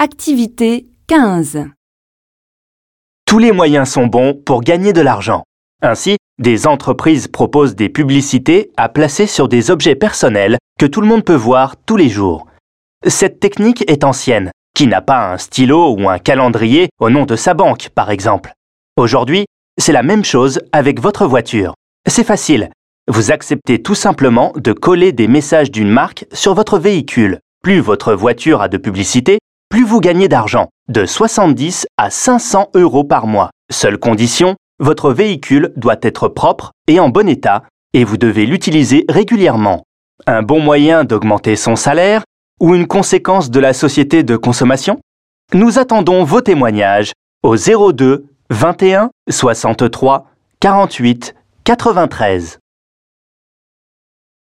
Activité 15. Tous les moyens sont bons pour gagner de l'argent. Ainsi, des entreprises proposent des publicités à placer sur des objets personnels que tout le monde peut voir tous les jours. Cette technique est ancienne. Qui n'a pas un stylo ou un calendrier au nom de sa banque, par exemple Aujourd'hui, c'est la même chose avec votre voiture. C'est facile. Vous acceptez tout simplement de coller des messages d'une marque sur votre véhicule. Plus votre voiture a de publicité, plus vous gagnez d'argent, de 70 à 500 euros par mois. Seule condition, votre véhicule doit être propre et en bon état et vous devez l'utiliser régulièrement. Un bon moyen d'augmenter son salaire ou une conséquence de la société de consommation? Nous attendons vos témoignages au 02 21 63 48 93.